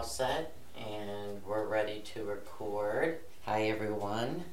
all set and we're ready to record. Hi, everyone.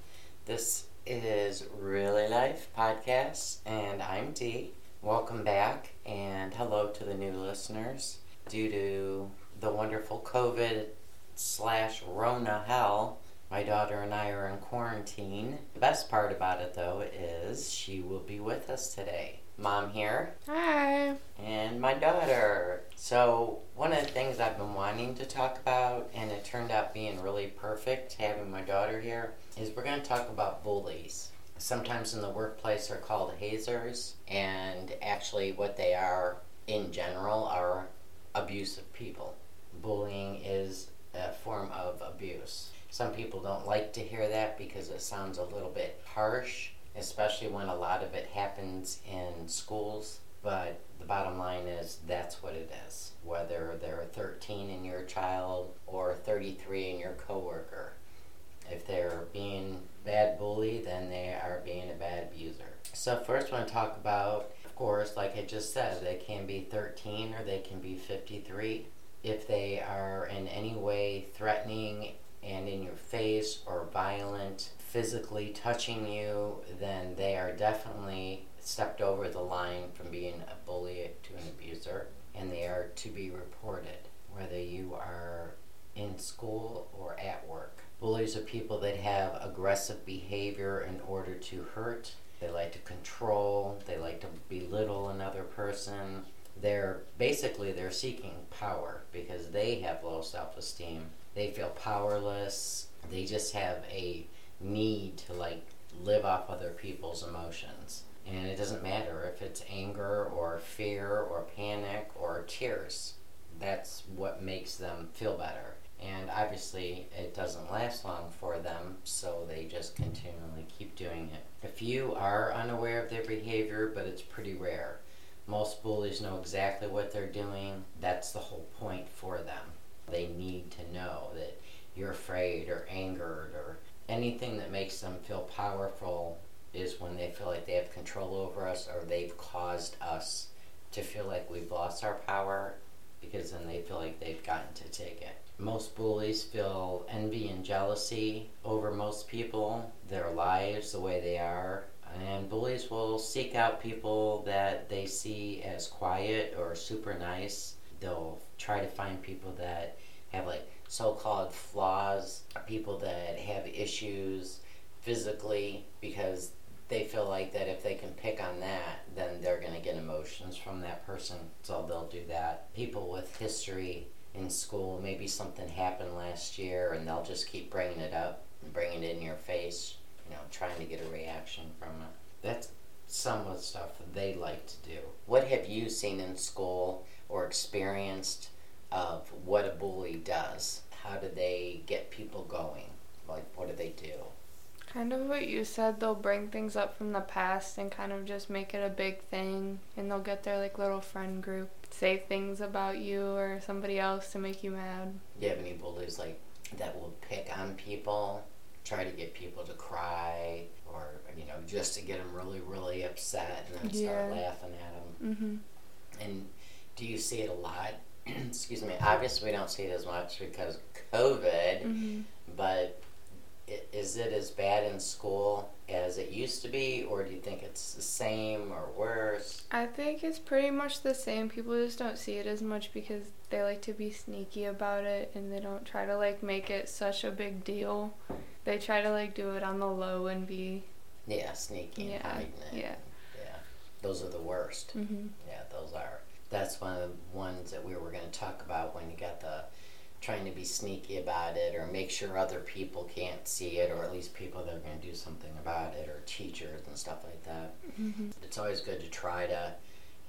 This is Really Life Podcast, and I'm Dee. Welcome back, and hello to the new listeners. Due to the wonderful COVID slash Rona hell, my daughter and I are in quarantine. The best part about it, though, is she will be with us today. Mom here. Hi. And my daughter. So, one of the things I've been wanting to talk about, and it turned out being really perfect having my daughter here, is we're going to talk about bullies. Sometimes in the workplace they're called hazers, and actually, what they are in general are abusive people. Bullying is a form of abuse. Some people don't like to hear that because it sounds a little bit harsh especially when a lot of it happens in schools. But the bottom line is that's what it is. Whether they're 13 in your child or 33 in your coworker. If they're being bad bully, then they are being a bad abuser. So first, I want to talk about, of course, like I just said, they can be 13 or they can be 53. If they are in any way threatening and in your face or violent, physically touching you, then they are definitely stepped over the line from being a bully to an abuser, and they are to be reported, whether you are in school or at work. Bullies are people that have aggressive behavior in order to hurt. They like to control, they like to belittle another person. They're basically they're seeking power because they have low self-esteem. They feel powerless. They just have a need to like live off other people's emotions. And it doesn't matter if it's anger or fear or panic or tears. That's what makes them feel better. And obviously, it doesn't last long for them, so they just continually keep doing it. If you are unaware of their behavior, but it's pretty rare, most bullies know exactly what they're doing. That's the whole point for them. They need to know that you're afraid or angered or anything that makes them feel powerful is when they feel like they have control over us or they've caused us to feel like we've lost our power because then they feel like they've gotten to take it. Most bullies feel envy and jealousy over most people, their lives, the way they are. And bullies will seek out people that they see as quiet or super nice. They'll try to find people that have like so-called flaws, people that have issues physically because they feel like that if they can pick on that, then they're going to get emotions from that person, so they'll do that. People with history in school, maybe something happened last year, and they'll just keep bringing it up and bringing it in your face, you know, trying to get a reaction from it. That's some of the stuff they like to do. What have you seen in school or experienced of what a bully does. How do they get people going? Like, what do they do? Kind of what you said, they'll bring things up from the past and kind of just make it a big thing. And they'll get their like little friend group, say things about you or somebody else to make you mad. Do you have any bullies like that will pick on people, try to get people to cry, or you know, just to get them really, really upset and then yeah. start laughing at them? Mm-hmm. And do you see it a lot excuse me, obviously we don't see it as much because COVID, mm-hmm. but is it as bad in school as it used to be, or do you think it's the same or worse? I think it's pretty much the same. People just don't see it as much because they like to be sneaky about it and they don't try to like make it such a big deal. They try to like do it on the low and be yeah sneaky yeah, and hiding it. Yeah, yeah, those are the worst. Mm-hmm. Yeah, those are that's one of the ones that we were going to talk about when you got the trying to be sneaky about it or make sure other people can't see it or at least people that are going to do something about it or teachers and stuff like that. Mm-hmm. It's always good to try to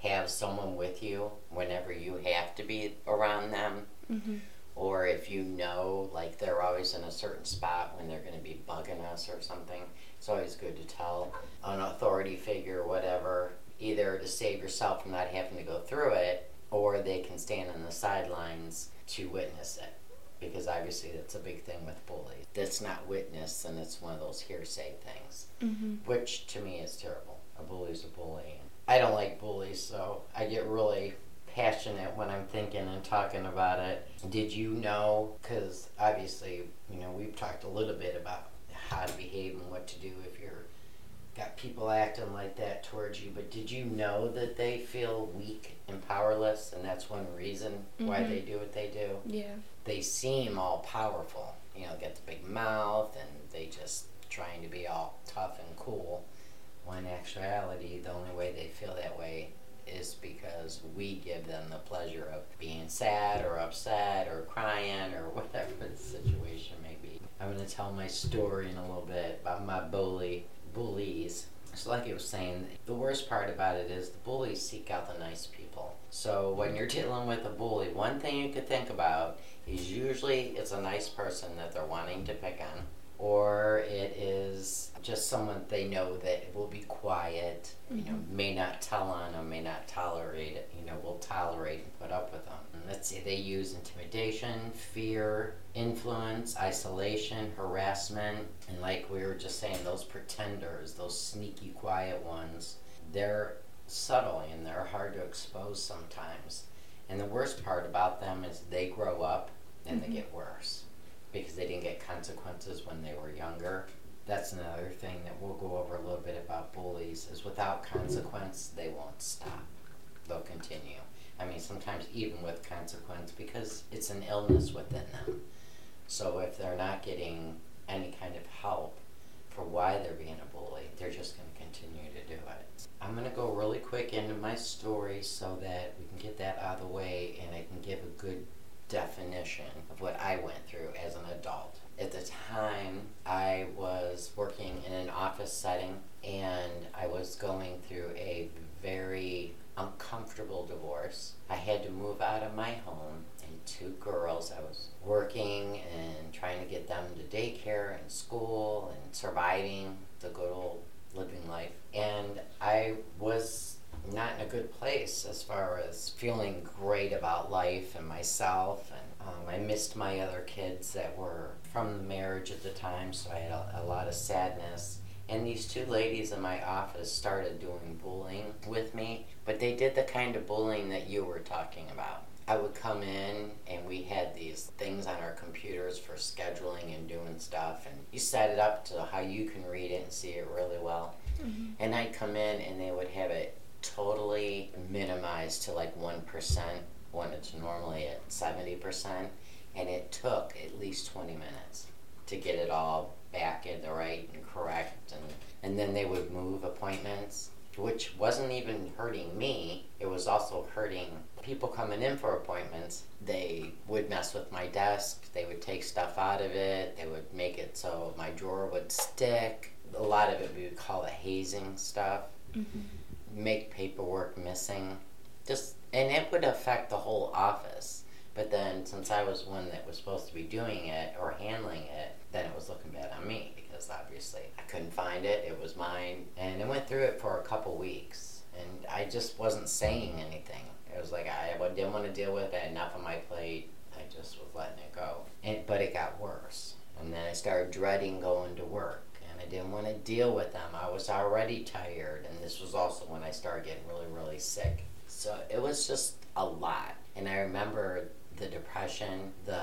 have someone with you whenever you have to be around them. Mm-hmm. Or if you know, like they're always in a certain spot when they're going to be bugging us or something, it's always good to tell an authority figure, whatever, either to save yourself from not having to go through it, or they can stand on the sidelines to witness it. Because obviously that's a big thing with bullies. That's not witnessed, and it's one of those hearsay things, mm-hmm. which to me is terrible. A bully's a bully. I don't like bullies, so I get really passionate when I'm thinking and talking about it. Did you know? Because obviously, you know, we've talked a little bit about how to behave and what to do if you're got people acting like that towards you. But did you know that they feel weak and powerless, and that's one reason why Mhm. they do what they do? Yeah. They seem all powerful, you know, get the big mouth, and they just trying to be all tough and cool. When in actuality, the only way they feel that way is because we give them the pleasure of being sad or upset or crying or whatever the situation may be. I'm going to tell my story in a little bit about my bully bullies. So, like I was saying, the worst part about it is the bullies seek out the nice people. So, when you're dealing with a bully, one thing you could think about is usually it's a nice person that they're wanting to pick on, or it is just someone they know that will be quiet, you know, mm-hmm. may not tell on them, may not tolerate it, you know, will tolerate and put up with them. Let's say they use intimidation, fear, influence, isolation, harassment, and like we were just saying, those pretenders, those sneaky, quiet ones, they're subtle and they're hard to expose sometimes. And the worst part about them is they grow up and Mhm. they get worse because they didn't get consequences when they were younger. That's another thing that we'll go over a little bit about bullies is without consequence they won't stop. They'll continue. I mean sometimes even with consequence because it's an illness within them. So if they're not getting any kind of help for why they're being a bully, they're just going to continue to do it. I'm going to go really quick into my story so that we can get that out of the way and I can give a good definition of what I went through as an adult. At the time, I was working in an office setting and I was going through a very uncomfortable divorce. I had to move out of my home and two girls. I was working and trying to get them to daycare and school and surviving the good old living life. And I was not in a good place as far as feeling great about life and myself. And um, I missed my other kids that were from the marriage at the time, so I had a, a lot of sadness. And these two ladies in my office started doing bullying with me, but they did the kind of bullying that you were talking about. I would come in and we had these things on our computers for scheduling and doing stuff, and you set it up to how you can read it and see it really well. Mhm. And I'd come in and they would have it totally minimized to like 1% when it's normally at 70%. And it took at least 20 minutes to get it all back in the right and correct. And, and then they would move appointments, which wasn't even hurting me. It was also hurting people coming in for appointments. They would mess with my desk. They would take stuff out of it. They would make it so my drawer would stick. A lot of it we would call it hazing stuff Mhm. make paperwork missing. Just and it would affect the whole office. But then since I was one that was supposed to be doing it or handling it, then it was looking bad on me because obviously I couldn't find it. It was mine. And I went through it for a couple weeks and I just wasn't saying anything. It was like I didn't want to deal with it, enough on my plate. I just was letting it go. And but it got worse. And then I started dreading going to work and I didn't want to deal with them. I was already tired, and this was also when I started getting really, really sick. So it was just a lot. And I remember the depression, the,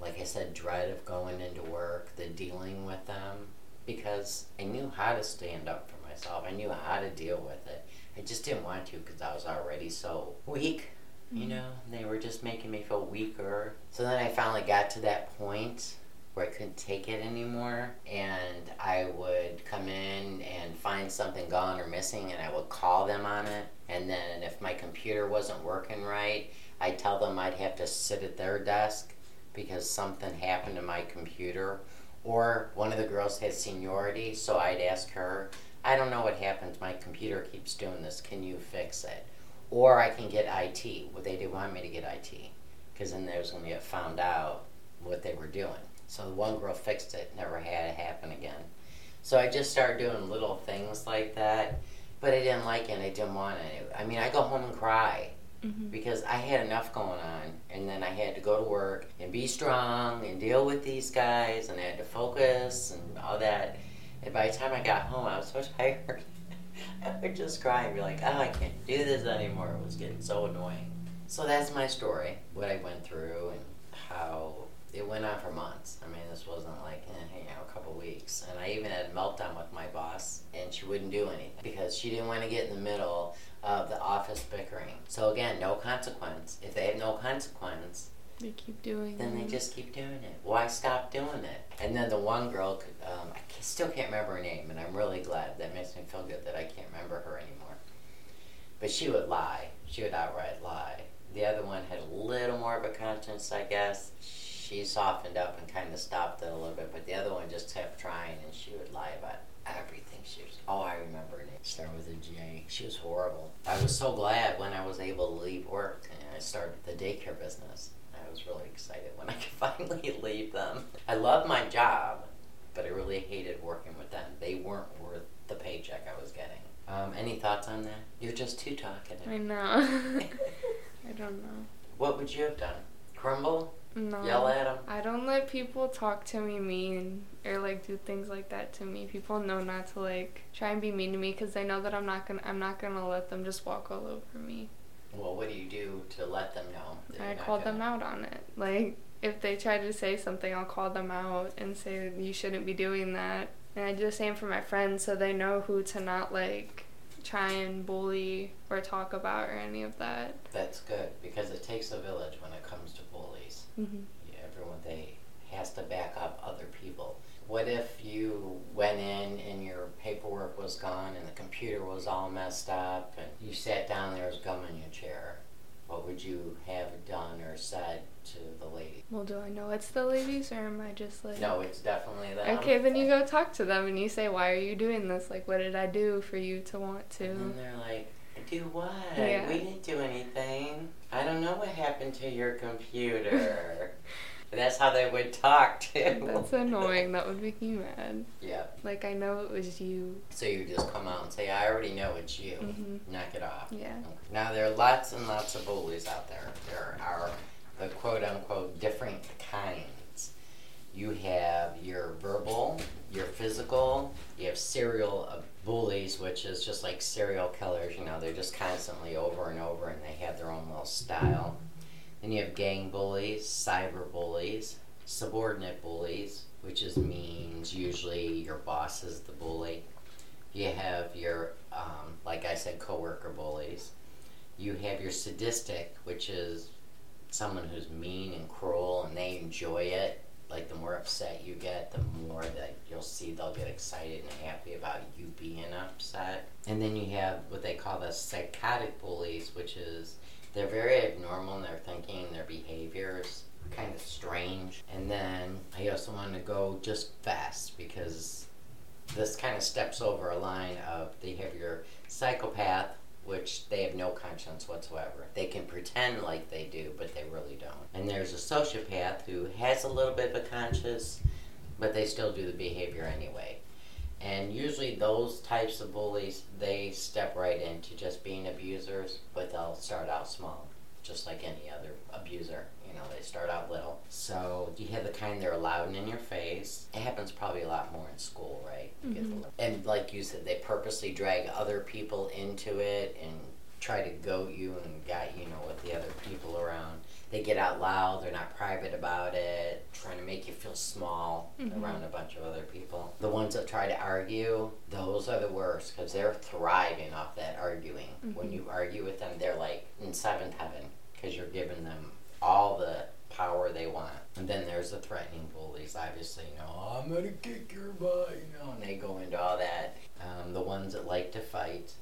like I said, dread of going into work, the dealing with them, because I knew how to stand up for myself. I knew how to deal with it. I just didn't want to because I was already so weak. You Mhm. know, they were just making me feel weaker. So then I finally got to that point where I couldn't take it anymore, and I would come in and find something gone or missing, and I would call them on it. And then if my computer wasn't working right, I'd tell them I'd have to sit at their desk because something happened to my computer. Or one of the girls had seniority, so I'd ask her, I don't know what happened. My computer keeps doing this. Can you fix it? Or I can get IT. Well, they didn't want me to get IT because then they was going to get found out what they were doing. So the one girl fixed it, never had it happen again. So I just started doing little things like that, but I didn't like it. And I didn't want it. I mean, I go home and cry Mhm. because I had enough going on, and then I had to go to work and be strong and deal with these guys, and I had to focus and all that. And by the time I got home, I was so tired. I would just cry and be like, "Oh, I can't do this anymore." It was getting so annoying. So that's my story, what I went through, and how it went on for months. I mean, this wasn't like, eh, you know, a couple weeks. And I even had a meltdown with my boss, and she wouldn't do anything because she didn't want to get in the middle of the office bickering. So again, no consequence. If they have no consequence, They keep doing it. then they just keep doing it. Why stop doing it? And then the one girl, could, um, I still can't remember her name, and I'm really glad. That makes me feel good that I can't remember her anymore. But she would lie. She would outright lie. The other one had a little more of a conscience, I guess. She softened up and kind of stopped it a little bit, but the other one just kept trying, and she would lie about everything. She was, oh, I remember her name. Started with a J. She was horrible. I was so glad when I was able to leave work and I started the daycare business. I was really excited when I could finally leave them. I love my job, but I really hated working with them. They weren't worth the paycheck I was getting. Um, any thoughts on that? You're just too talkative. I know. I don't know. What would you have done? Crumble? No. Yell at them? I don't let people talk to me mean or like do things like that to me. People know not to like try and be mean to me because they know that I'm not gonna I'm not gonna let them just walk all over me. Well, what do you do to let them know? I you're call gonna- them out on it. Like if they try to say something, I'll call them out and say you shouldn't be doing that. And I do the same for my friends so they know who to not like try and bully or talk about or any of that. That's good because it takes a village when it comes to bullies. Mm-hmm. Yeah, everyone they has to back up other people. What if you went in and your paperwork was gone and the computer was all messed up and you sat down there was gum in your chair? What would you have done or said to the lady? Well, do I know it's the ladies or am I just like No, it's definitely them. Okay, then you go talk to them and you say, "Why are you doing this? Like, what did I do for you to want to?" And they're like, do what? Yeah. We didn't do anything. I don't know what happened to your computer. That's how they would talk too. That's annoying. That would make me mad. Yeah. Like I know it was you. So you just come out and say, I already know it's you. Mhm. Knock it off. Yeah. Now there are lots and lots of bullies out there. There are the quote unquote different kinds. You have your verbal, your physical, you have serial uh, bullies, which is just like serial killers, you know, they're just constantly over and over and they have their own little style. Then you have gang bullies, cyber bullies, subordinate bullies, which is means usually your boss is the bully. You have your, um, like I said, coworker bullies. You have your sadistic, which is someone who's mean and cruel and they enjoy it. Like the more upset you get, the more that you'll see they'll get excited and happy about you being upset. And then you have what they call the psychotic bullies, which is they're very abnormal in their thinking, their behaviors, kind of strange. And then I also want to go just fast because this kind of steps over a line of they have your psychopath, which they have no conscience whatsoever. They can pretend like they do, but they really don't. And there's a sociopath who has a little bit of a conscience, but they still do the behavior anyway. And usually those types of bullies, they step right into just being abusers, but they'll start out small, just like any other abuser. You know, they start out little. So you have the kind that are loud and in your face. It happens probably a lot more in school, right? You get the- Mhm. And like you said, they purposely drag other people into it and try to goat you and guide you know with the other people around. They get out loud. They're not private about it. Trying to make you feel small Mhm. around a bunch of other people. The ones that try to argue, those are the worst because they're thriving off that arguing. When Mhm. you argue with them, they're like in seventh heaven because you're giving them all the power they want. And then there's the threatening bullies, obviously, you know, I'm gonna kick your butt, you know, and they go into all that. Um, the ones that like to fight.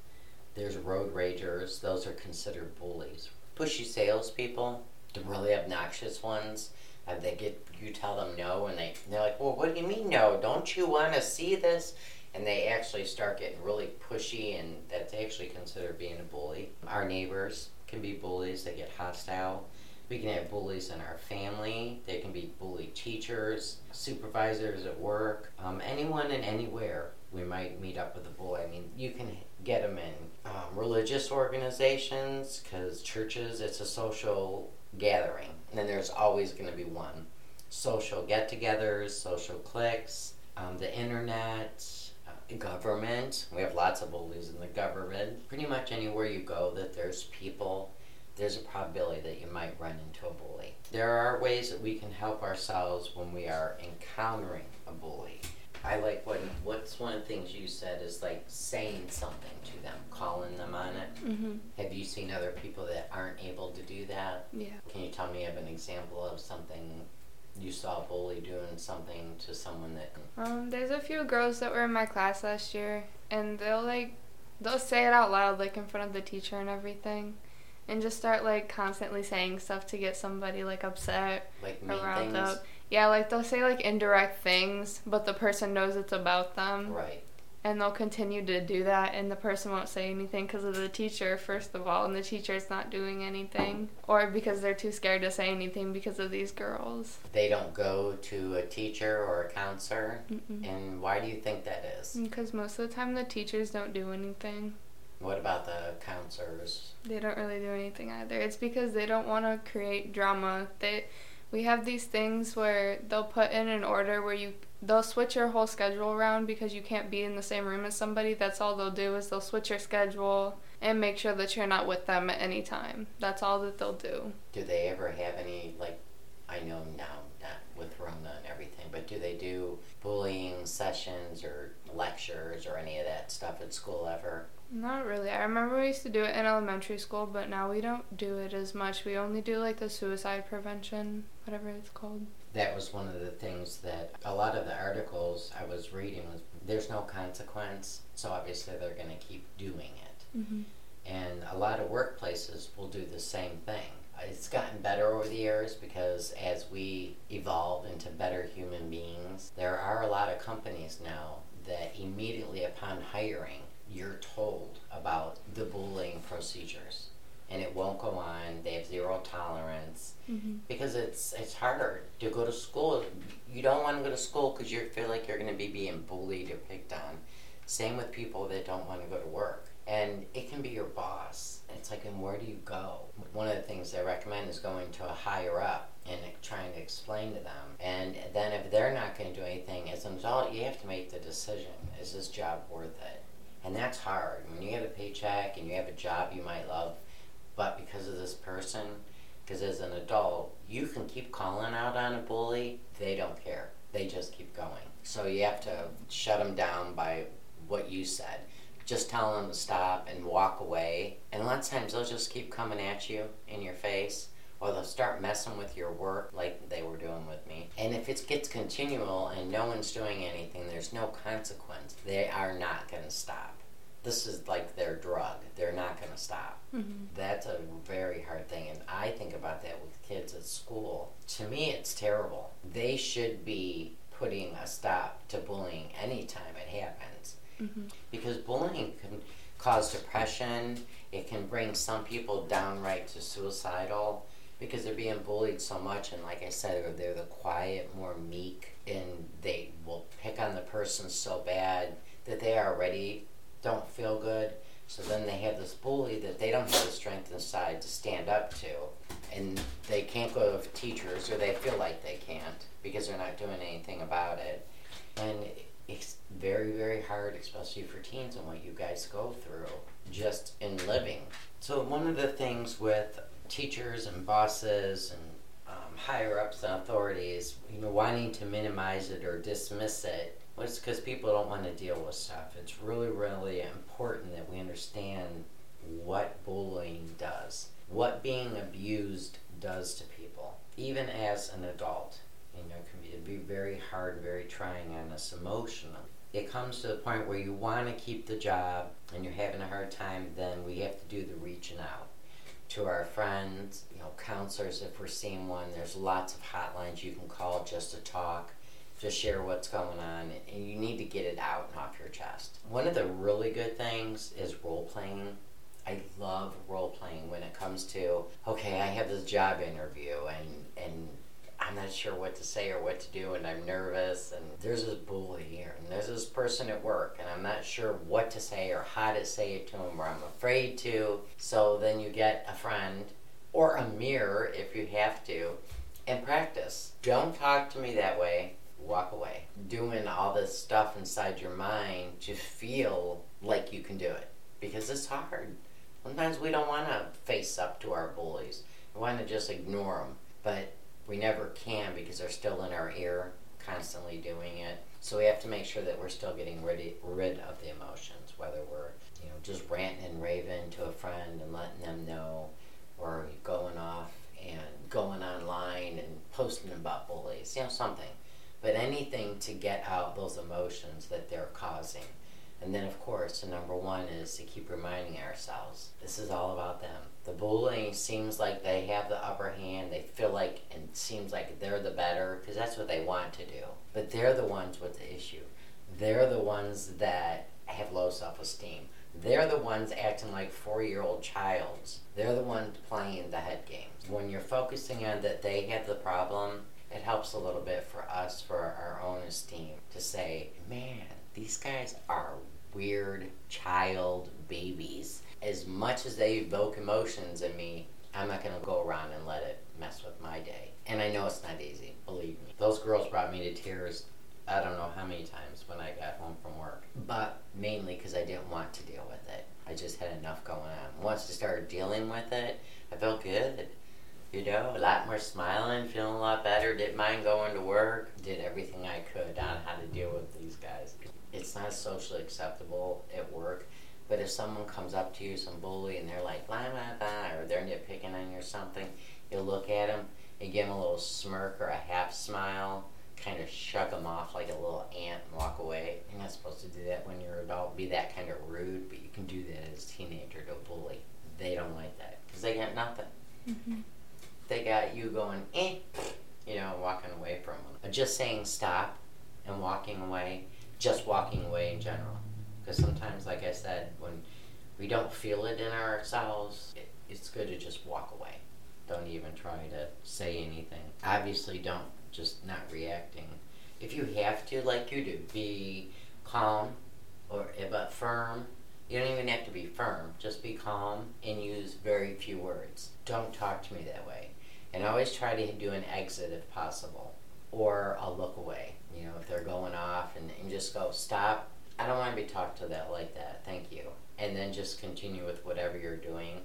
There's road ragers, those are considered bullies. Pushy salespeople, the really obnoxious ones. Uh, they get you tell them no, and they they're like, well, what do you mean no? Don't you want to see this? And they actually start getting really pushy, and that's actually considered being a bully. Our neighbors can be bullies; they get hostile. We can have bullies in our family. They can be bully teachers, supervisors at work, um, anyone and anywhere. We might meet up with a bully. I mean, you can get them in um, religious organizations because churches, it's a social gathering. And then there's always going to be one. Social get togethers, social cliques, um, the internet, uh, government. We have lots of bullies in the government. Pretty much anywhere you go that there's people there's a probability that you might run into a bully. There are ways that we can help ourselves when we are encountering a bully. I like what what's one of the things you said is like saying something to them, calling them on it. Mm-hmm. Have you seen other people that aren't able to do that? Yeah. Can you tell me of an example of something you saw a bully doing something to someone that Um, there's a few girls that were in my class last year, and they'll like, they'll say it out loud, like in front of the teacher and everything, and just start like constantly saying stuff to get somebody like upset like or riled things? up. Yeah, like they'll say like indirect things, but the person knows it's about them, Right. and they'll continue to do that, and the person won't say anything because of the teacher, first of all, and the teacher's not doing anything, or because they're too scared to say anything because of these girls. They don't go to a teacher or a counselor. Mm-mm. And why do you think that is? Mm, because most of the time the teachers don't do anything. What about the counselors? They don't really do anything either. It's because they don't want to create drama. They we have these things where they'll put in an order where you they'll switch your whole schedule around because you can't be in the same room as somebody. That's all they'll do is they'll switch your schedule and make sure that you're not with them at any time. That's all that they'll do. Do they ever have any like? I know now, not with Rona and everything, but do they do bullying sessions or lectures or any of that stuff at school ever? Not really. I remember we used to do it in elementary school, but now we don't do it as much. We only do like the suicide prevention, whatever it's called. That was one of the things that a lot of the articles I was reading was there's no consequence, so obviously they're going to keep doing it. Mm-hmm. And a lot of workplaces will do the same thing. It's gotten better over the years because as we evolve into better human beings, there are a lot of companies now that immediately upon hiring, you're told about the bullying procedures. And it won't go on. They have zero tolerance Mm-hmm. because it's it's harder to go to school. You don't want to go to school because you feel like you're going to be being bullied or picked on. Same with people that don't want to go to work, and it can be your boss. It's like, and where do you go? One of the things I recommend is going to a higher up and trying to explain to them. And then if they're not going to do anything, as an adult, you have to make the decision: is this job worth it? And that's hard. When you have a paycheck and you have a job you might love, but because of this person, because as an adult, you can keep calling out on a bully, they don't care. They just keep going. So you have to shut them down by what you said. Just tell them to stop and walk away. And a lot of times they'll just keep coming at you in your face, or they'll start messing with your work like they were doing with me. And if it gets continual and no one's doing anything, there's no consequence, they are not going to stop. This is like their drug. They're not going to stop Mm-hmm. that's a very hard thing and i think about that with kids at school to me it's terrible they should be putting a stop to bullying anytime it happens Mm-hmm. because bullying can cause depression it can bring some people downright to suicidal because they're being bullied so much and like i said they're the quiet more meek and they will pick on the person so bad that they are already don't feel good so then they have this bully that they don't have the strength inside to stand up to. And they can't go to teachers, or they feel like they can't because they're not doing anything about it. And it's very, very hard, especially for teens and what you guys go through just in living. So, one of the things with teachers and bosses and um, higher ups and authorities, you know, wanting to minimize it or dismiss it well, it's because people don't want to deal with stuff. It's really, really important that we understand what bullying does, what being abused does to people, even as an adult. You know, it can be, very hard, very trying on us emotionally. It comes to the point where you want to keep the job and you're having a hard time, then we have to do the reaching out to our friends, you know, counselors if we're seeing one. There's lots of hotlines you can call just to talk to share what's going on and you need to get it out and off your chest. One of the really good things is role playing. I love role playing when it comes to okay, I have this job interview and and I'm not sure what to say or what to do and I'm nervous and there's this bully here and there's this person at work and I'm not sure what to say or how to say it to them or I'm afraid to. So then you get a friend or a mirror if you have to and practice. Don't talk to me that way walk away. Doing all this stuff inside your mind to feel like you can do it because it's hard. Sometimes we don't want to face up to our bullies. We want to just ignore them, but we never can because they're still in our ear, constantly doing it. So we have to make sure that we're still getting rid, rid of the emotions, whether we're you know just ranting and raving to a friend and letting them know, or going off and going online and posting about bullies, you know something. But anything to get out those emotions that they're causing. And then, of course, the number one is to keep reminding ourselves this is all about them. The bullying seems like they have the upper hand. They feel like and seems like they're the better because that's what they want to do. But they're the ones with the issue. They're the ones that have low self esteem. They're the ones acting like four year old childs. They're the ones playing the head games. When you're focusing on that they have the problem, it helps a little bit for us, for our own esteem, to say, man, these guys are weird child babies. As much as they evoke emotions in me, I'm not going to go around and let it mess with my day. And I know it's not easy, believe me. Those girls brought me to tears I don't know how many times when I got home from work, but mainly because I didn't want to deal with it. I just had enough going on. Once I started dealing with it, I felt good. You know, a lot more smiling, feeling a lot better. Didn't mind going to work. Did everything I could on how to deal with these guys. It's not socially acceptable at work, but if someone comes up to you, some bully, and they're like, blah, blah, blah, or they're nitpicking on you or something, you look at them, you give them a little smirk or a half smile, kind of shrug them off like a little ant and walk away. You're not supposed to do that when you're an adult, be that kind of rude, but you can do that as a teenager to a bully. They don't like that because they got nothing. Mm-hmm. They got you going, eh, you know, walking away from them. Just saying stop and walking away, just walking away in general. Because sometimes, like I said, when we don't feel it in ourselves, it, it's good to just walk away. Don't even try to say anything. Obviously, don't just not reacting. If you have to, like you do, be calm or eh, but firm. You don't even have to be firm. Just be calm and use very few words. Don't talk to me that way. And always try to do an exit if possible, or a look away. You know, if they're going off, and, and just go stop. I don't want to be talked to that like that. Thank you. And then just continue with whatever you're doing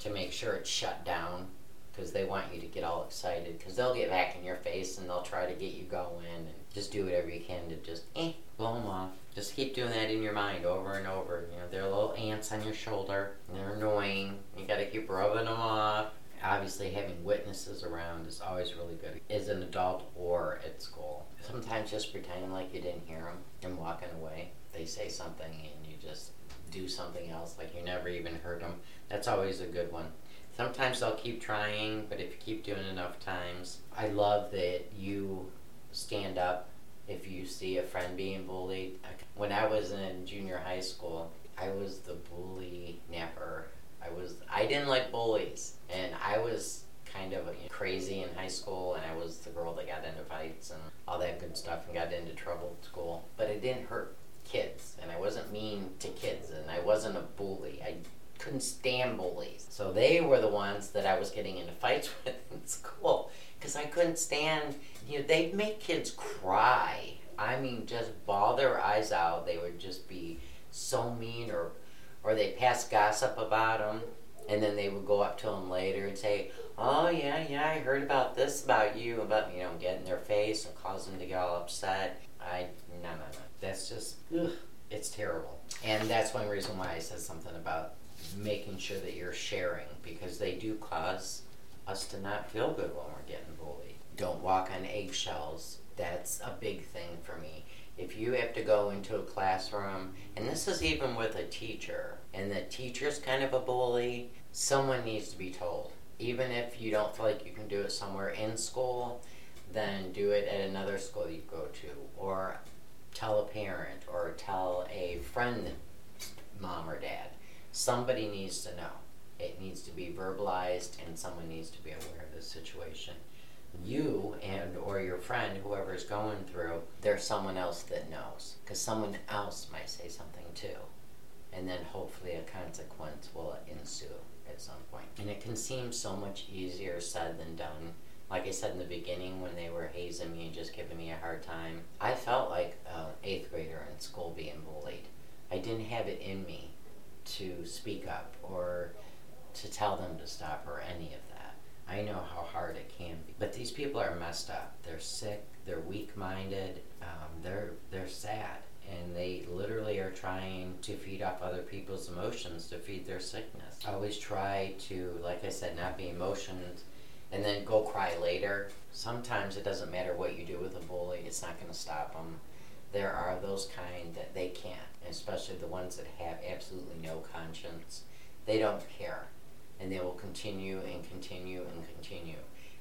to make sure it's shut down because they want you to get all excited because they'll get back in your face and they'll try to get you going and just do whatever you can to just eh, blow them off. Just keep doing that in your mind over and over. You know, they're little ants on your shoulder. they're annoying. You got to keep rubbing them off. Obviously, having witnesses around is always really good as an adult or at school. Sometimes just pretending like you didn't hear them and walking away. They say something and you just do something else like you never even heard them. That's always a good one. Sometimes they'll keep trying, but if you keep doing enough times, I love that you stand up if you see a friend being bullied. When I was in junior high school, I was the bully napper. I was I didn't like bullies, and I was kind of you know, crazy in high school, and I was the girl that got into fights and all that good stuff, and got into trouble at school. But it didn't hurt kids, and I wasn't mean to kids, and I wasn't a bully. I couldn't stand bullies. So they were the ones that I was getting into fights with in school because I couldn't stand, you know, they'd make kids cry. I mean, just bawl their eyes out. They would just be so mean or or they pass gossip about them and then they would go up to them later and say, "Oh yeah, yeah, I heard about this about you," about you know, get in their face and cause them to get all upset. I no no no. That's just ugh, it's terrible. And that's one reason why I said something about making sure that you're sharing because they do cause us to not feel good when we're getting bullied. Don't walk on eggshells. That's a big thing for me. If you have to go into a classroom, and this is even with a teacher, and the teacher's kind of a bully, someone needs to be told. Even if you don't feel like you can do it somewhere in school, then do it at another school you go to, or tell a parent, or tell a friend, mom or dad somebody needs to know. It needs to be verbalized, and someone needs to be aware of the situation. You and or your friend, whoever's going through, there's someone else that knows, because someone else might say something too, and then hopefully a consequence will ensue at some point. And it can seem so much easier said than done. Like I said in the beginning, when they were hazing me and just giving me a hard time, I felt like an eighth grader in school being bullied. I didn't have it in me to speak up or to tell them to stop or any of that. I know how hard it can be. But these people are messed up. They're sick. They're weak-minded. Um, they're they're sad, and they literally are trying to feed off other people's emotions to feed their sickness. I Always try to, like I said, not be emotions, and then go cry later. Sometimes it doesn't matter what you do with a bully; it's not going to stop them. There are those kind that they can't, especially the ones that have absolutely no conscience. They don't care and they will continue and continue and continue.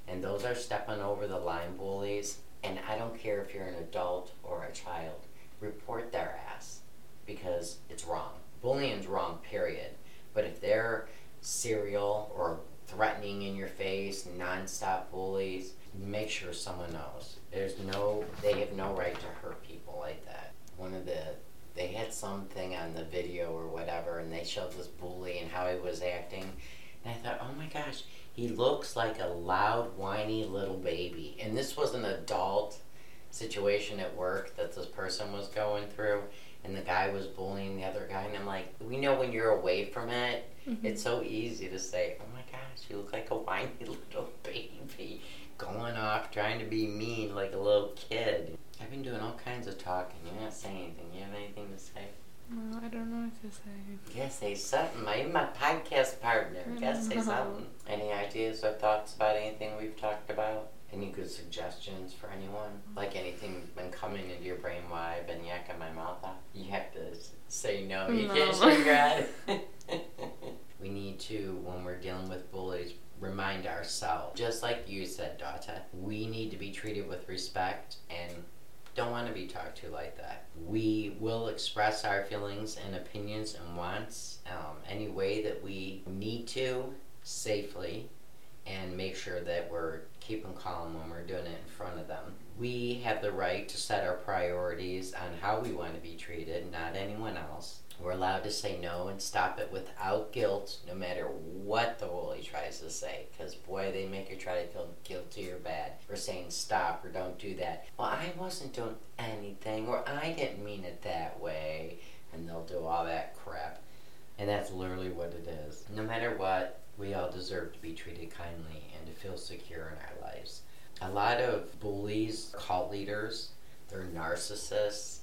And those are stepping over the line bullies. And I don't care if you're an adult or a child, report their ass because it's wrong. Bullying's wrong, period. But if they're serial or threatening in your face, nonstop bullies, make sure someone knows. There's no, they have no right to hurt people like that. One of the, they had something on the video or whatever, and they showed this bully and how he was acting and I thought, oh my gosh, he looks like a loud, whiny little baby. And this was an adult situation at work that this person was going through. And the guy was bullying the other guy. And I'm like, we know when you're away from it, mm-hmm. it's so easy to say, oh my gosh, you look like a whiny little baby. Going off, trying to be mean like a little kid. I've been doing all kinds of talking. You're not saying anything. You have anything to say? No, I don't know what to say. Yeah, say something. I'm my podcast partner. Mm-hmm. Gotta say something. Any ideas or thoughts about anything we've talked about? Any good suggestions for anyone? Mm-hmm. Like anything been coming into your brain while I've been yakking my mouth off? You have to say no. You no. can't shake we need to, when we're dealing with bullies, remind ourselves, just like you said, Data, we need to be treated with respect and don't want to be talked to like that. We will express our feelings and opinions and wants um, any way that we need to safely and make sure that we're keeping calm when we're doing it in front of them. We have the right to set our priorities on how we want to be treated, not anyone else. We're allowed to say no and stop it without guilt, no matter what the bully tries to say. Because, boy, they make you try to feel guilty or bad for saying stop or don't do that. Well, I wasn't doing anything, or I didn't mean it that way. And they'll do all that crap. And that's literally what it is. No matter what, we all deserve to be treated kindly and to feel secure in our lives. A lot of bullies, cult leaders, they're narcissists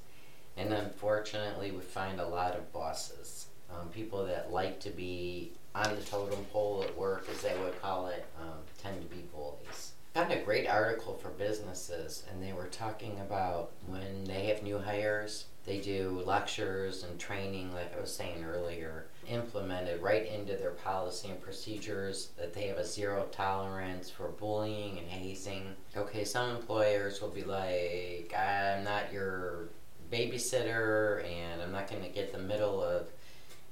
and unfortunately, we find a lot of bosses, um, people that like to be on the totem pole at work, as they would call it, um, tend to be bullies. Found a great article for businesses, and they were talking about when they have new hires, they do lectures and training, like I was saying earlier, implemented right into their policy and procedures that they have a zero tolerance for bullying and hazing. Okay, some employers will be like, I'm not your babysitter and I'm not going to get the middle of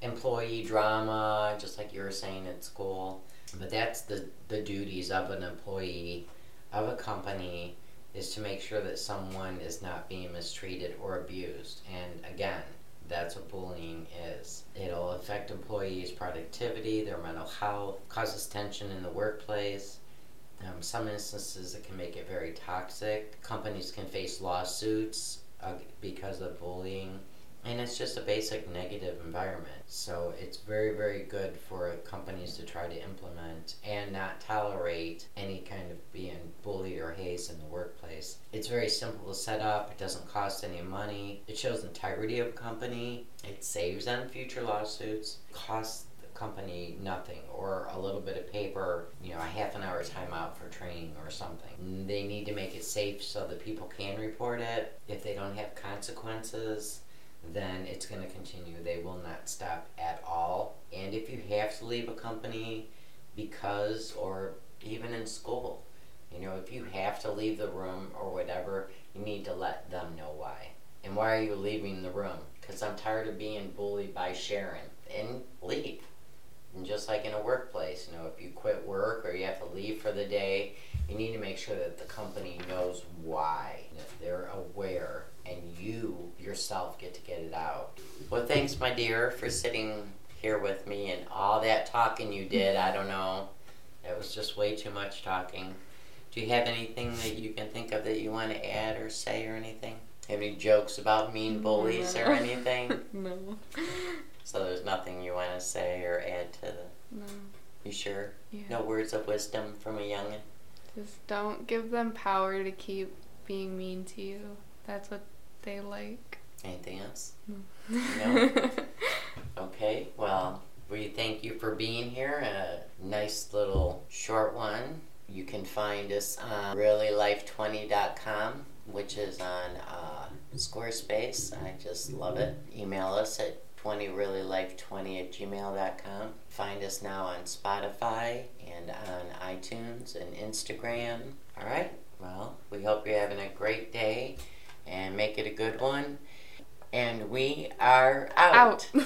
employee drama, just like you were saying at school. But that's the, the duties of an employee of a company is to make sure that someone is not being mistreated or abused. And again, that's what bullying is. It'll affect employees' productivity, their mental health, causes tension in the workplace. Um, some instances, it can make it very toxic. Companies can face lawsuits uh, because of bullying. And it's just a basic negative environment. So it's very, very good for companies to try to implement and not tolerate any kind of being bullied or hazed in the workplace. It's very simple to set up, it doesn't cost any money, it shows integrity of a company, it saves on future lawsuits, costs company nothing or a little bit of paper, you know, a half an hour timeout for training or something. They need to make it safe so that people can report it. If they don't have consequences, then it's going to continue. They will not stop at all. And if you have to leave a company because, or even in school, you know, if you have to leave the room or whatever, you need to let them know why. And why are you leaving the room? Because I'm tired of being bullied by Sharon. And leave. And just like in a workplace, you know, if you quit work or you have to leave for the day, you need to make sure that the company knows why. That they're aware and you yourself get to get it out. Well, thanks, my dear, for sitting here with me and all that talking you did. I don't know. It was just way too much talking. Do you have anything that you can think of that you want to add or say or anything? Have any jokes about mean bullies no. or anything? no. So there's nothing you want to say or add to the. No. You sure? Yeah. No words of wisdom from a youngin. Just don't give them power to keep being mean to you. That's what they like. Anything else? No. No? Okay. Well, we thank you for being here. A nice little short one. You can find us on reallylife20.com, which is on uh, Squarespace. I just love it. Email us at 20reallylife20 at gmail.com. Find us now on Spotify and on iTunes and Instagram. All right. Well, we hope you're having a great day and make it a good one. And we are out. Out.